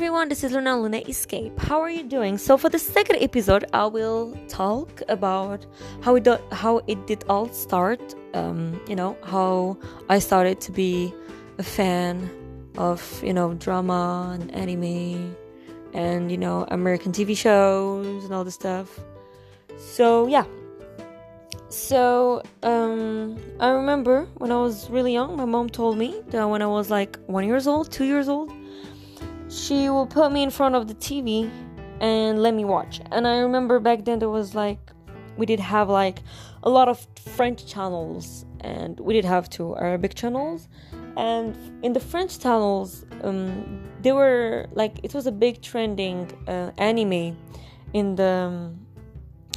everyone, this is Luna Luna Escape. How are you doing? So for the second episode, I will talk about how it do, how it did all start. Um, you know how I started to be a fan of you know drama and anime and you know American TV shows and all this stuff. So yeah. So um, I remember when I was really young, my mom told me that when I was like one years old, two years old she will put me in front of the TV and let me watch. And I remember back then there was like we did have like a lot of French channels and we did have two Arabic channels. And in the French channels, um, they were like it was a big trending uh, anime in the um,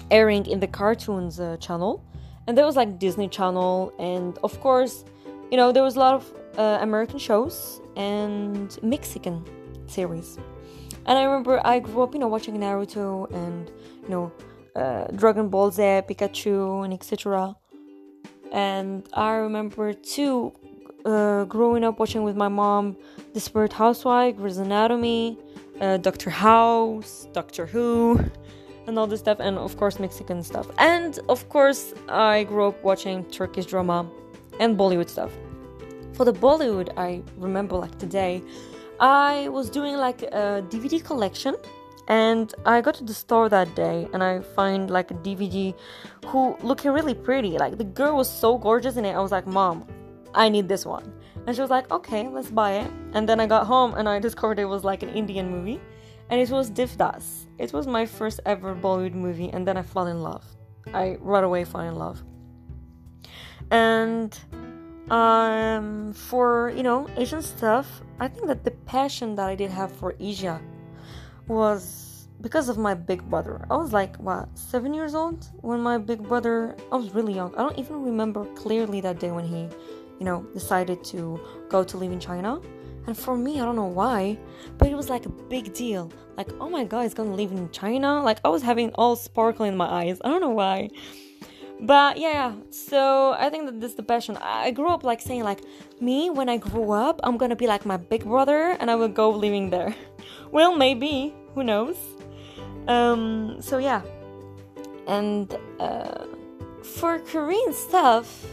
airing in the cartoons uh, channel, and there was like Disney Channel, and of course, you know there was a lot of uh, American shows and Mexican series. And I remember I grew up, you know, watching Naruto and you know, uh, Dragon Ball Z, Pikachu, and etc. And I remember too, uh, growing up watching with my mom, Desperate Housewife, Grey's Anatomy, uh, Doctor House, Doctor Who, and all this stuff, and of course Mexican stuff. And of course, I grew up watching Turkish drama and Bollywood stuff. For the Bollywood, I remember like today, I was doing like a DVD collection and I got to the store that day and I find like a DVD who looking really pretty. Like the girl was so gorgeous in it. I was like, "Mom, I need this one." And she was like, "Okay, let's buy it." And then I got home and I discovered it was like an Indian movie and it was Devdas. It was my first ever Bollywood movie and then I fell in love. I right away fell in love. And um, for you know Asian stuff, I think that the passion that I did have for Asia was because of my big brother. I was like what seven years old when my big brother. I was really young. I don't even remember clearly that day when he, you know, decided to go to live in China. And for me, I don't know why, but it was like a big deal. Like, oh my god, he's gonna live in China. Like, I was having all sparkle in my eyes. I don't know why but yeah so i think that this is the passion i grew up like saying like me when i grow up i'm gonna be like my big brother and i will go living there. Well maybe. Who knows? Um so yeah. And uh for korean stuff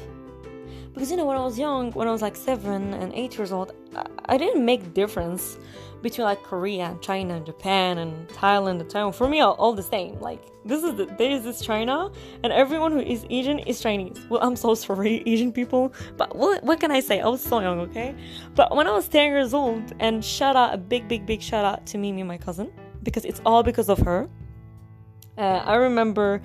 because you know when i was young when i was like seven and eight years old i, I didn't make difference between like Korea and China and Japan and Thailand and Taiwan. For me, all, the same. Like this is the, there is this China, and everyone who is Asian is Chinese. Well, I'm so sorry, Asian people, but what what can I say? I was so young, okay. But when I was 10 years old, and shout out a big, big, big shout out to Mimi, my cousin, because it's all because of her. Uh, I remember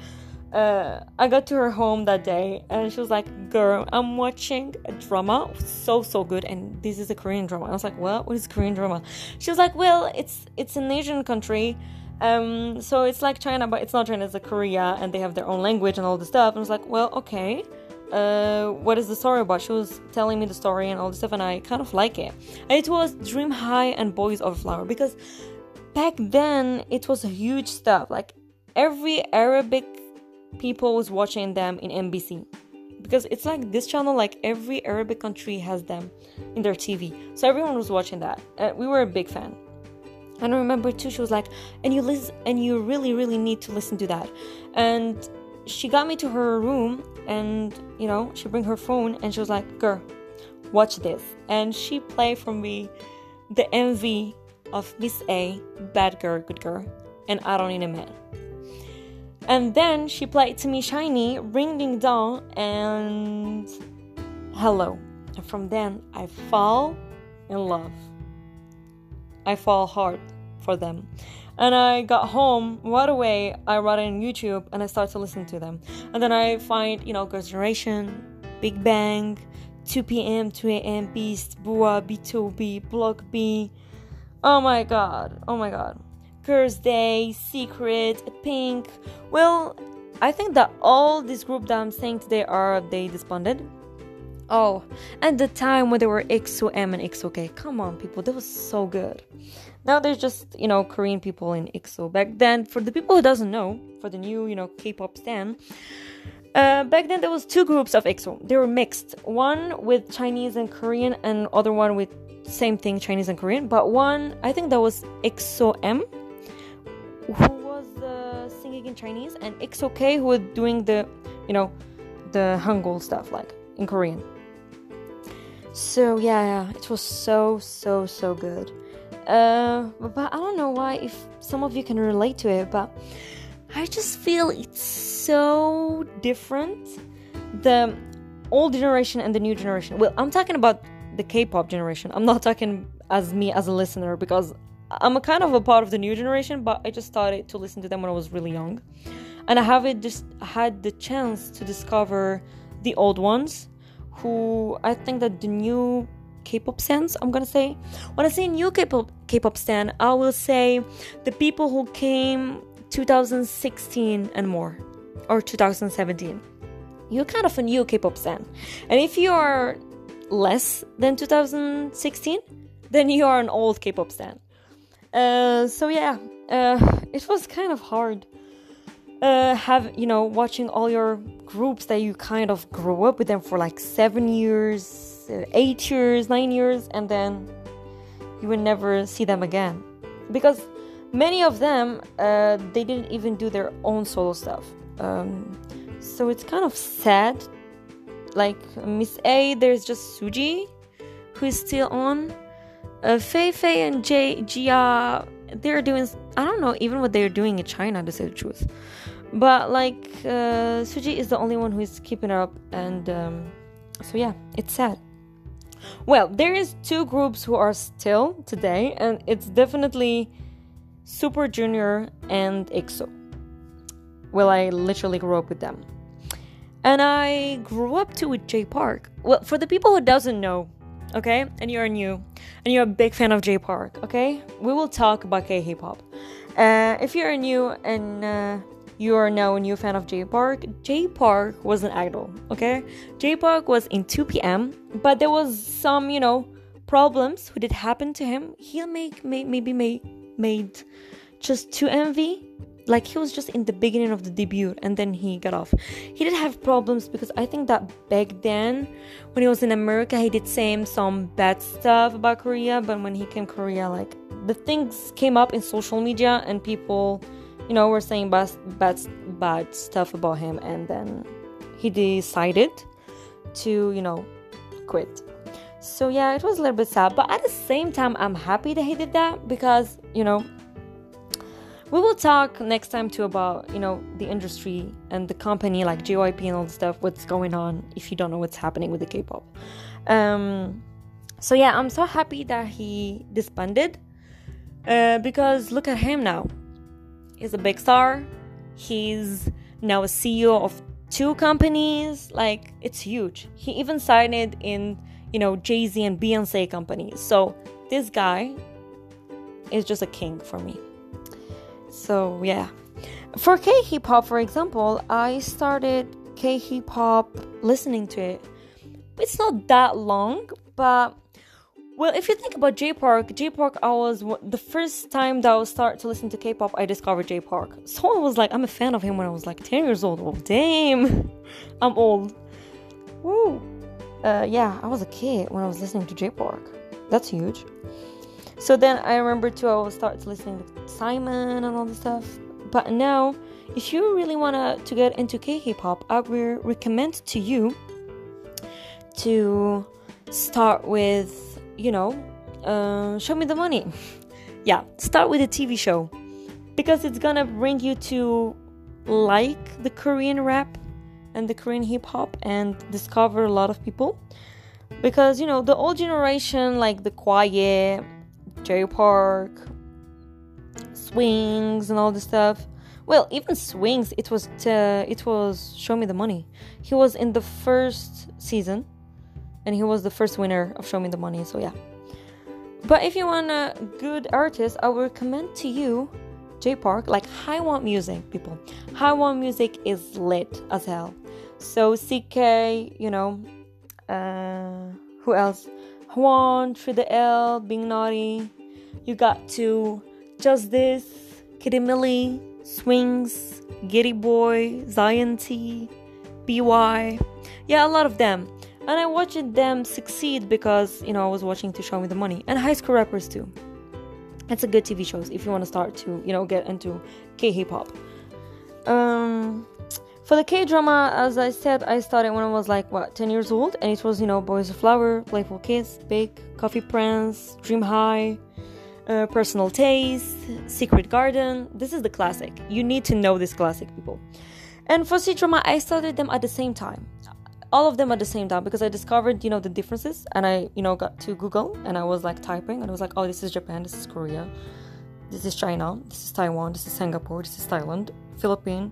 uh, I got to her home that day and she was like, Girl, I'm watching a drama. So, so good. And this is a Korean drama. I was like, What? What is Korean drama? She was like, Well, it's it's an Asian country. Um, so it's like China, but it's not China, it's like Korea, and they have their own language and all this stuff. And I was like, Well, okay. Uh, what is the story about? She was telling me the story and all this stuff, and I kind of like it. It was Dream High and Boys Over Flower because back then it was a huge stuff. Like every Arabic people was watching them in MBC because it's like this channel like every Arabic country has them in their TV. So everyone was watching that. Uh, we were a big fan. And I remember too she was like and you listen and you really really need to listen to that. And she got me to her room and you know, she bring her phone and she was like, "Girl, watch this." And she played for me the MV of Miss A, Bad Girl, Good Girl, and I Don't Need a Man. And then she played to me SHINee, Ring Ding Dong, and Hello. And from then, I fall in love. I fall hard for them. And I got home right away. I wrote it on YouTube and I started to listen to them. And then I find, you know, Girls' Generation, Big Bang, 2 p.m., 2 a.m., Beast, BoA, BTOB, Block B. Oh my god. Oh my god. Girls' Day, Secret, Pink. Well, I think that all this group that I'm saying today are they disbanded. Oh, and the time when they were EXO-M and EXO-K. Come on, people, that was so good. Now there's just you know Korean people in EXO. Back then, for the people who doesn't know, for the new you know K-pop stan, Uh, back then, there was two groups of EXO. They were mixed. One with Chinese and Korean, and other one with same thing, Chinese and Korean. But one, I think that was EXO M, who was uh, singing in Chinese, and EXO K, who was doing the, you know, the Hangul stuff, like in Korean. So yeah, yeah, it was so so so good. Uh, but I don't know why if some of you can relate to it, but I just feel it's so different. The old generation and the new generation. Well, I'm talking about the K-pop generation. I'm not talking as me as a listener because I'm a kind of a part of the new generation, but I just started to listen to them when I was really young, and I haven't just had the chance to discover the old ones who I think that the new K-pop stands, I'm gonna say. When I say new K-pop K-pop stand, I will say the people who came 2016 and more, or 2017. You're kind of a new K-pop stand, and if you are less than 2016, then you are an old K-pop stand. Uh, so yeah, uh, it was kind of hard uh, have you know watching all your groups that you kind of grow up with them for like seven years, uh, eight years, nine years, and then you would never see them again because many of them uh, they didn't even do their own solo stuff. Um, so it's kind of sad. Like Miss A, there's just Suji who is still on. Uh, Fei Fei and J Gia, they're doing. I don't know even what they're doing in China to say the truth but like uh, Suji is the only one who is keeping up, and um, so yeah, it's sad. Well, there is two groups who are still today, and it's definitely Super Junior and EXO. Well, I literally grew up with them, and I grew up too with Jay Park. Well, for the people who doesn't know, okay, and you're new, and you're a big fan of Jay Park, okay, we will talk about K-pop. Uh, if you're new and uh, you are now a new fan of Jay Park. Jay Park was an idol, okay? Jay Park was in 2 p.m., but there was some, you know, problems who did happen to him. He make, make maybe made made just to envy. Like he was just in the beginning of the debut and then he got off. He did have problems because I think that back then when he was in America he did say some bad stuff about Korea, but when he came Korea like the things came up in social media and people you know, were saying bad, bad, bad stuff about him, and then he decided to, you know, quit. So yeah, it was a little bit sad, but at the same time, I'm happy that he did that because, you know, we will talk next time too about, you know, the industry and the company like JYP and all the stuff, what's going on if you don't know what's happening with the K-pop. Um, so yeah, I'm so happy that he disbanded uh, because look at him now He's a big star. He's now a CEO of two companies. Like, it's huge. He even signed in, you know, Jay Z and Beyonce companies. So, this guy is just a king for me. So, yeah. For K hip hop, for example, I started K hip hop listening to it. It's not that long, but well, if you think about Jay Park, Jay Park, I was the first time that I was start to listen to K-pop, I discovered Jay Park. So I was like, I'm a fan of him when I was like 10 years old. Oh, damn, I'm old. Woo. Uh, yeah, I was a kid when I was listening to Jay Park. That's huge. So then I remember too, I was start listening to Simon and all this stuff. But now, if you really wanna to get into K-pop, I will recommend to you to start with you know, uh, show me the money. yeah, start with a TV show because it's gonna bring you to like the Korean rap and the Korean hip hop and discover a lot of people. Because you know, the old generation, like the Quiett, Jay Park, Swings, and all this stuff. Well, even Swings, it was it was Show Me the Money. He was in the first season and he was the first winner of Show Me the Money. So yeah. But if you want a good artist, I would recommend to you Jay Park. Like HighWant Music, people. HighWant Music is lit as hell. So CK, you know, uh, who else? Juan, Trade L, BIG Naughty. You got to Just This, Kid Milli, Swings, Giriboy, Zion T, by yeah a lot of them. And i watched them succeed because you know i was watching to show me the money. And high school rappers too. It's a good tv shows if you want to start to you know get into k-hip-hop um for the K drama, as I said, I started when I was like what 10 years old, and it was you know Boys of Flower, Playful Kiss, Big, Coffee Prince, Dream High, uh, Personal Taste, Secret Garden. This is the classic. You need to know this classic, people. And for C drama, I started them at the same time, all of them at the same time because I discovered you know the differences, and I you know got to Google and I was like typing, and I was like, oh, this is Japan, this is Korea, this is China, this is Taiwan, this is Singapore, this is Thailand, Philippines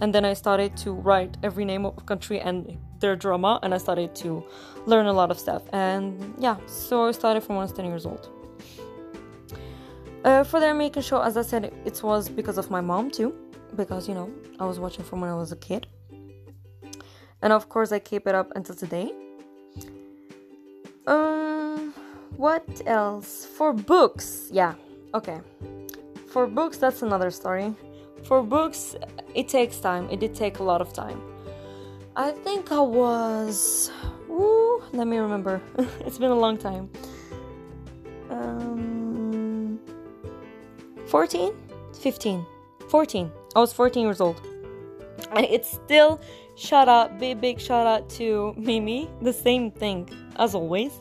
and then I started to write every name of country and their drama, and I started to learn a lot of stuff. And yeah, so I started from when I was 10 years old. Uh, for the American show, as I said, it was because of my mom too, because you know I was watching from when I was a kid, and of course I keep it up until today. Um, what else for books? Yeah, okay. For books, that's another story. For books, it takes time. It did take a lot of time. I think I was. Ooh, let me remember. it's been a long time. Um, 14? 15. 14. I was 14 years old. And it's still shout out, big, big shout out to Mimi. The same thing as always.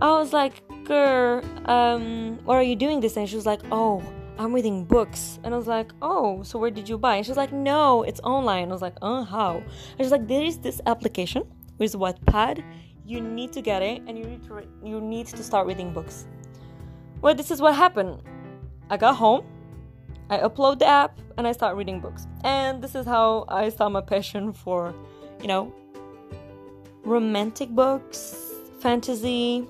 I was like, girl, um, what are you doing this? And she was like, oh, I'm reading books. And I was like, oh, so where did you buy? And she's like, no, it's online. I was like, uh, how? And she's like, there is this application with Wattpad. You need to get it and you need to, re- you need to start reading books. Well, this is what happened. I got home, I upload the app, and I start reading books. And this is how I saw my passion for, you know, romantic books, fantasy,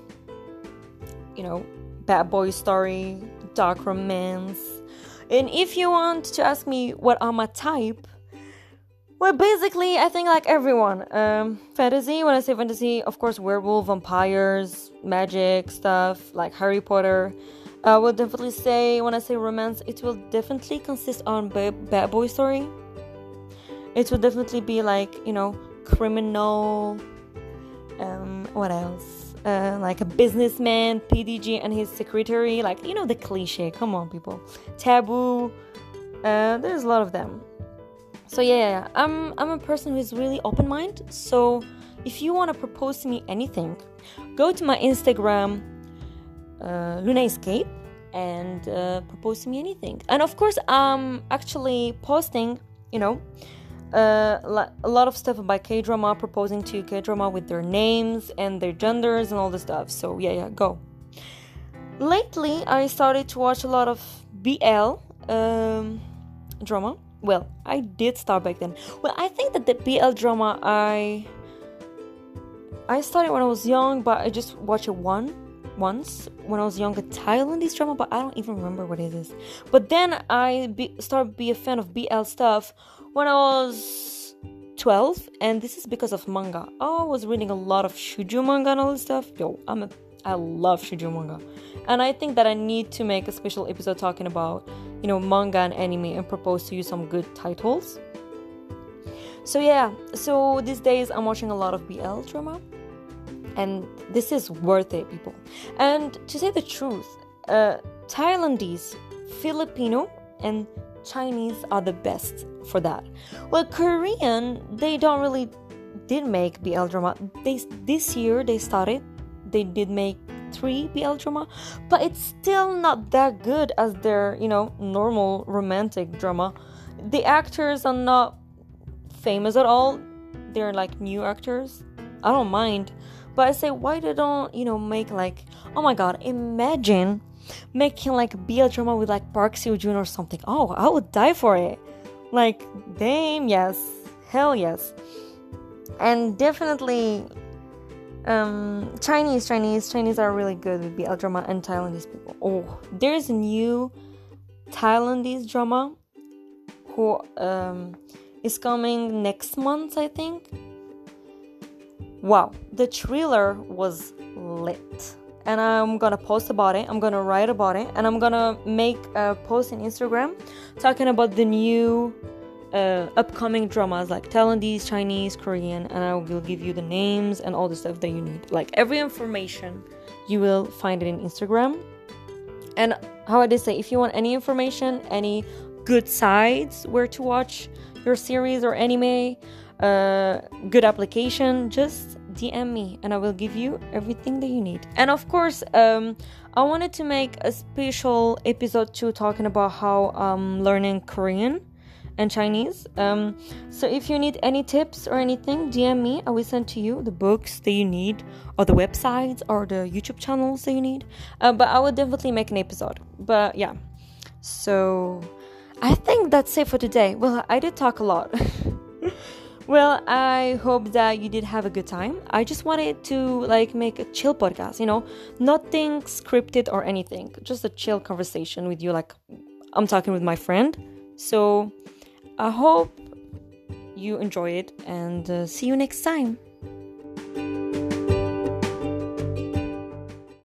you know, bad boy story, dark romance. And if you want to ask me what are my type, well, basically, I think like everyone, um, fantasy. When I say fantasy, of course, werewolf, vampires, magic stuff like Harry Potter. I will definitely say when I say romance, it will definitely consist on b- bad boy story. It will definitely be like you know criminal. Um, what else? Uh, like a businessman, PDG, and his secretary. Like, you know, the cliche. Come on, people. Taboo. Uh, there's a lot of them. So yeah, yeah, yeah. I'm I'm a person who is really open minded. So if you want to propose to me anything, go to my Instagram, uh, Luna Escape, and uh, propose to me anything. And of course, I'm actually posting, you know, uh, a lot of stuff about K drama, proposing to K drama with their names and their genders and all this stuff. So, yeah, yeah, go. Lately, I started to watch a lot of BL um, drama. Well, I did start back then. Well, I think that the BL drama I I started when I was young, but I just watched it one once when I was young, a Thailandese drama, but I don't even remember what it is. But then I be, started be a fan of BL stuff when I was 12, and this is because of manga. I was reading a lot of shoujo manga and all this stuff. Yo, I'm a I love shoujo manga. And I think that I need to make a special episode talking about, you know, manga and anime and propose to you some good titles. So yeah, so these days I'm watching a lot of BL drama. And this is worth it, people. And to say the truth, uh, Thailandese, Filipino, and Chinese are the best for that. Well, Korean, they don't really did make BL drama. They this year they started. They did make three BL drama, but it's still not that good as their you know normal romantic drama. The actors are not famous at all. They're like new actors. I don't mind, but I say why they don't you know make like oh my god imagine making like BL drama with like Park Seo Joon or something. Oh, I would die for it. Like, damn, yes, hell yes, and definitely. Um, Chinese, Chinese, Chinese are really good with BL drama and Thailandese people. Oh, there's a new Thailandese drama who um, is coming next month, I think. Wow, the trailer was lit and I'm gonna post about it. I'm gonna write about it, and I'm gonna make a post in Instagram talking about the new uh, upcoming dramas like Taiwanese, Chinese, Korean, and I will give you the names and all the stuff that you need. Like every information, you will find it in Instagram. And how I did say, if you want any information, any good sites where to watch your series or anime, uh, good application, just DM me and I will give you everything that you need. And of course, um, I wanted to make a special episode too talking about how I'm learning Korean and Chinese. Um, so if you need any tips or anything, DM me. I will send to you the books that you need, or the websites, or the YouTube channels that you need. Uh, but I will definitely make an episode. But yeah, so I think that's it for today. Well, I did talk a lot. well, I hope that you did have a good time. I just wanted to like make a chill podcast, you know, nothing scripted or anything, just a chill conversation with you, like I'm talking with my friend. So I hope you enjoy it and uh, see you next time.